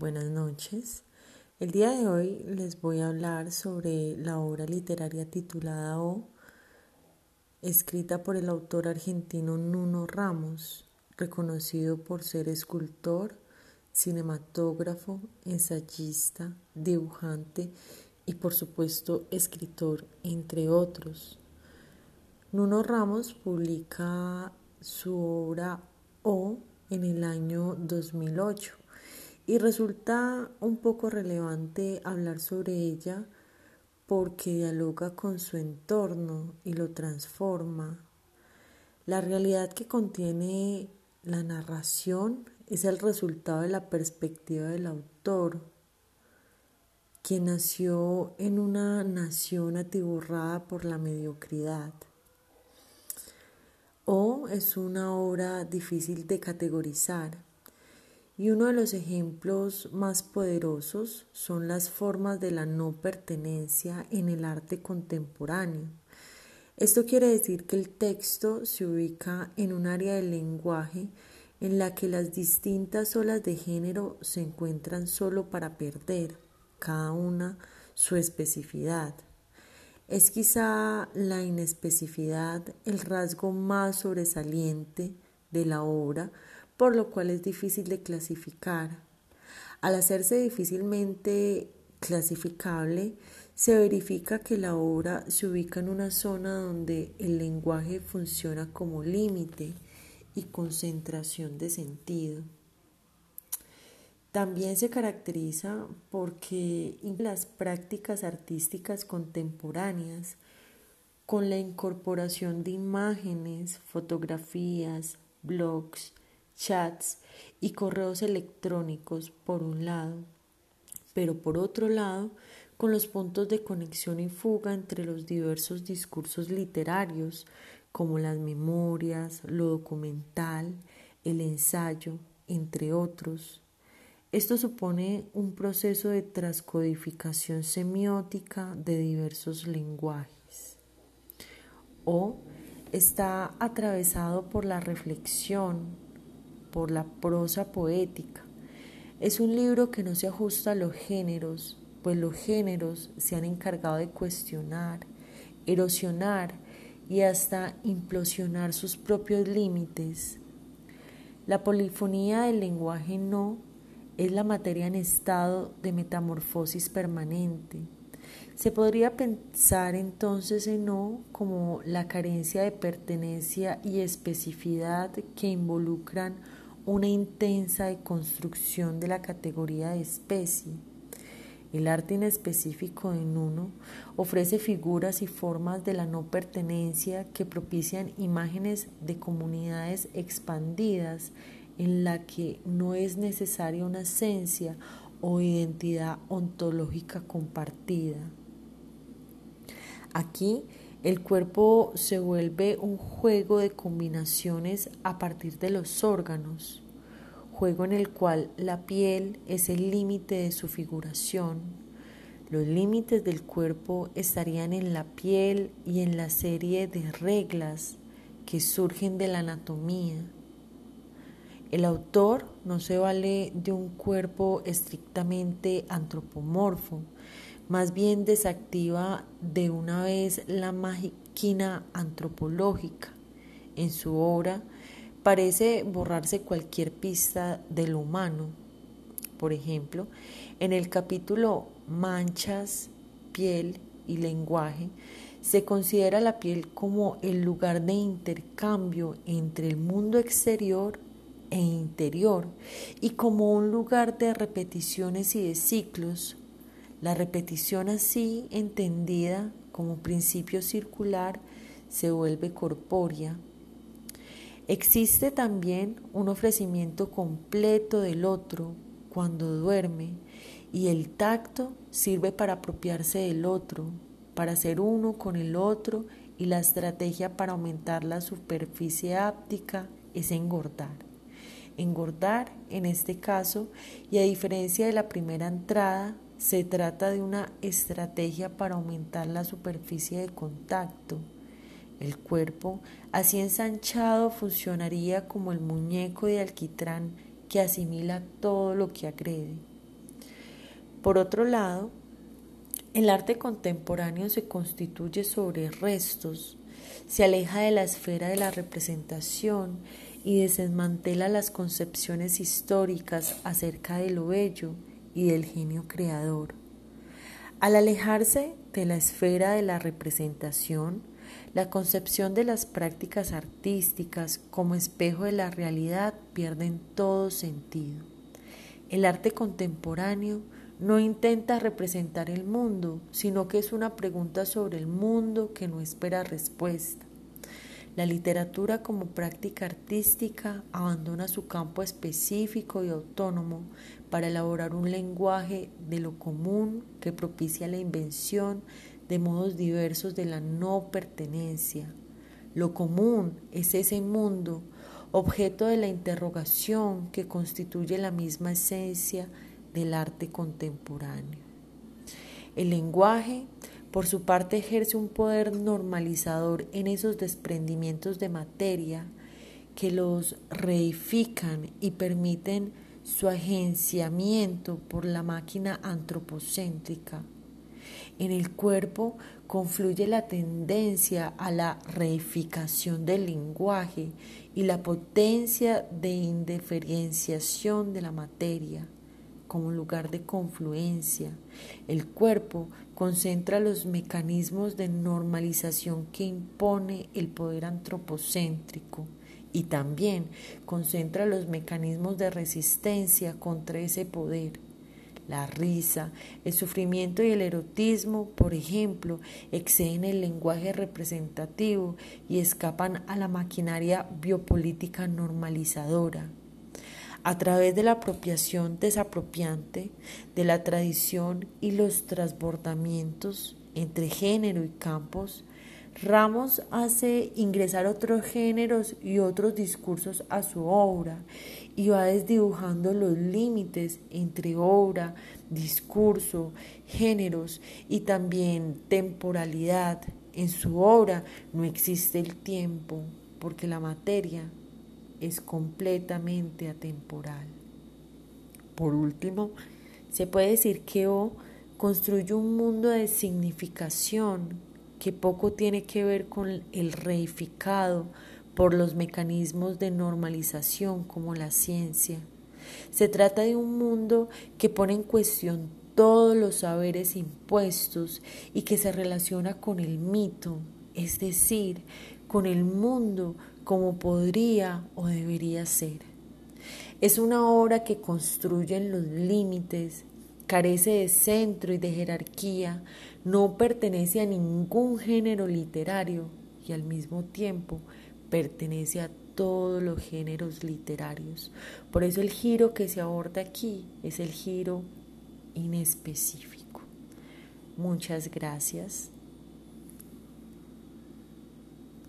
buenas noches. El día de hoy les voy a hablar sobre la obra literaria titulada O, escrita por el autor argentino Nuno Ramos, reconocido por ser escultor, cinematógrafo, ensayista, dibujante y por supuesto escritor, entre otros. Nuno Ramos publica su obra O en el año 2008 y resulta un poco relevante hablar sobre ella porque dialoga con su entorno y lo transforma. La realidad que contiene la narración es el resultado de la perspectiva del autor, quien nació en una nación atiborrada por la mediocridad. O es una obra difícil de categorizar y uno de los ejemplos más poderosos son las formas de la no pertenencia en el arte contemporáneo. Esto quiere decir que el texto se ubica en un área del lenguaje en la que las distintas olas de género se encuentran solo para perder, cada una su especificidad. Es quizá la inespecificidad el rasgo más sobresaliente de la obra, por lo cual es difícil de clasificar. Al hacerse difícilmente clasificable, se verifica que la obra se ubica en una zona donde el lenguaje funciona como límite y concentración de sentido. También se caracteriza porque las prácticas artísticas contemporáneas, con la incorporación de imágenes, fotografías, blogs, chats y correos electrónicos por un lado, pero por otro lado, con los puntos de conexión y fuga entre los diversos discursos literarios, como las memorias, lo documental, el ensayo, entre otros, esto supone un proceso de transcodificación semiótica de diversos lenguajes. O está atravesado por la reflexión, por la prosa poética. Es un libro que no se ajusta a los géneros, pues los géneros se han encargado de cuestionar, erosionar y hasta implosionar sus propios límites. La polifonía del lenguaje no es la materia en estado de metamorfosis permanente. Se podría pensar entonces en no como la carencia de pertenencia y especificidad que involucran una intensa deconstrucción de la categoría de especie. El arte inespecífico en uno ofrece figuras y formas de la no pertenencia que propician imágenes de comunidades expandidas en la que no es necesaria una esencia o identidad ontológica compartida. Aquí el cuerpo se vuelve un juego de combinaciones a partir de los órganos, juego en el cual la piel es el límite de su figuración. Los límites del cuerpo estarían en la piel y en la serie de reglas que surgen de la anatomía el autor no se vale de un cuerpo estrictamente antropomorfo, más bien desactiva de una vez la máquina antropológica. En su obra parece borrarse cualquier pista de lo humano. Por ejemplo, en el capítulo Manchas, piel y lenguaje, se considera la piel como el lugar de intercambio entre el mundo exterior e interior y como un lugar de repeticiones y de ciclos. La repetición así entendida como principio circular se vuelve corpórea. Existe también un ofrecimiento completo del otro cuando duerme y el tacto sirve para apropiarse del otro, para ser uno con el otro y la estrategia para aumentar la superficie áptica es engordar engordar en este caso y a diferencia de la primera entrada, se trata de una estrategia para aumentar la superficie de contacto. El cuerpo, así ensanchado, funcionaría como el muñeco de alquitrán que asimila todo lo que agrede. Por otro lado, el arte contemporáneo se constituye sobre restos, se aleja de la esfera de la representación y desmantela las concepciones históricas acerca de lo bello y del genio creador. Al alejarse de la esfera de la representación, la concepción de las prácticas artísticas como espejo de la realidad pierden todo sentido. El arte contemporáneo no intenta representar el mundo, sino que es una pregunta sobre el mundo que no espera respuesta. La literatura como práctica artística abandona su campo específico y autónomo para elaborar un lenguaje de lo común que propicia la invención de modos diversos de la no pertenencia. Lo común es ese mundo, objeto de la interrogación que constituye la misma esencia del arte contemporáneo. El lenguaje, por su parte, ejerce un poder normalizador en esos desprendimientos de materia que los reifican y permiten su agenciamiento por la máquina antropocéntrica. En el cuerpo confluye la tendencia a la reificación del lenguaje y la potencia de indiferenciación de la materia como lugar de confluencia. El cuerpo concentra los mecanismos de normalización que impone el poder antropocéntrico y también concentra los mecanismos de resistencia contra ese poder. La risa, el sufrimiento y el erotismo, por ejemplo, exceden el lenguaje representativo y escapan a la maquinaria biopolítica normalizadora a través de la apropiación desapropiante de la tradición y los transbordamientos entre género y campos, Ramos hace ingresar otros géneros y otros discursos a su obra y va desdibujando los límites entre obra, discurso, géneros y también temporalidad. En su obra no existe el tiempo porque la materia es completamente atemporal. Por último, se puede decir que O construye un mundo de significación que poco tiene que ver con el reificado por los mecanismos de normalización como la ciencia. Se trata de un mundo que pone en cuestión todos los saberes impuestos y que se relaciona con el mito, es decir, con el mundo como podría o debería ser. Es una obra que construye en los límites, carece de centro y de jerarquía, no pertenece a ningún género literario y al mismo tiempo pertenece a todos los géneros literarios. Por eso el giro que se aborda aquí es el giro inespecífico. Muchas gracias.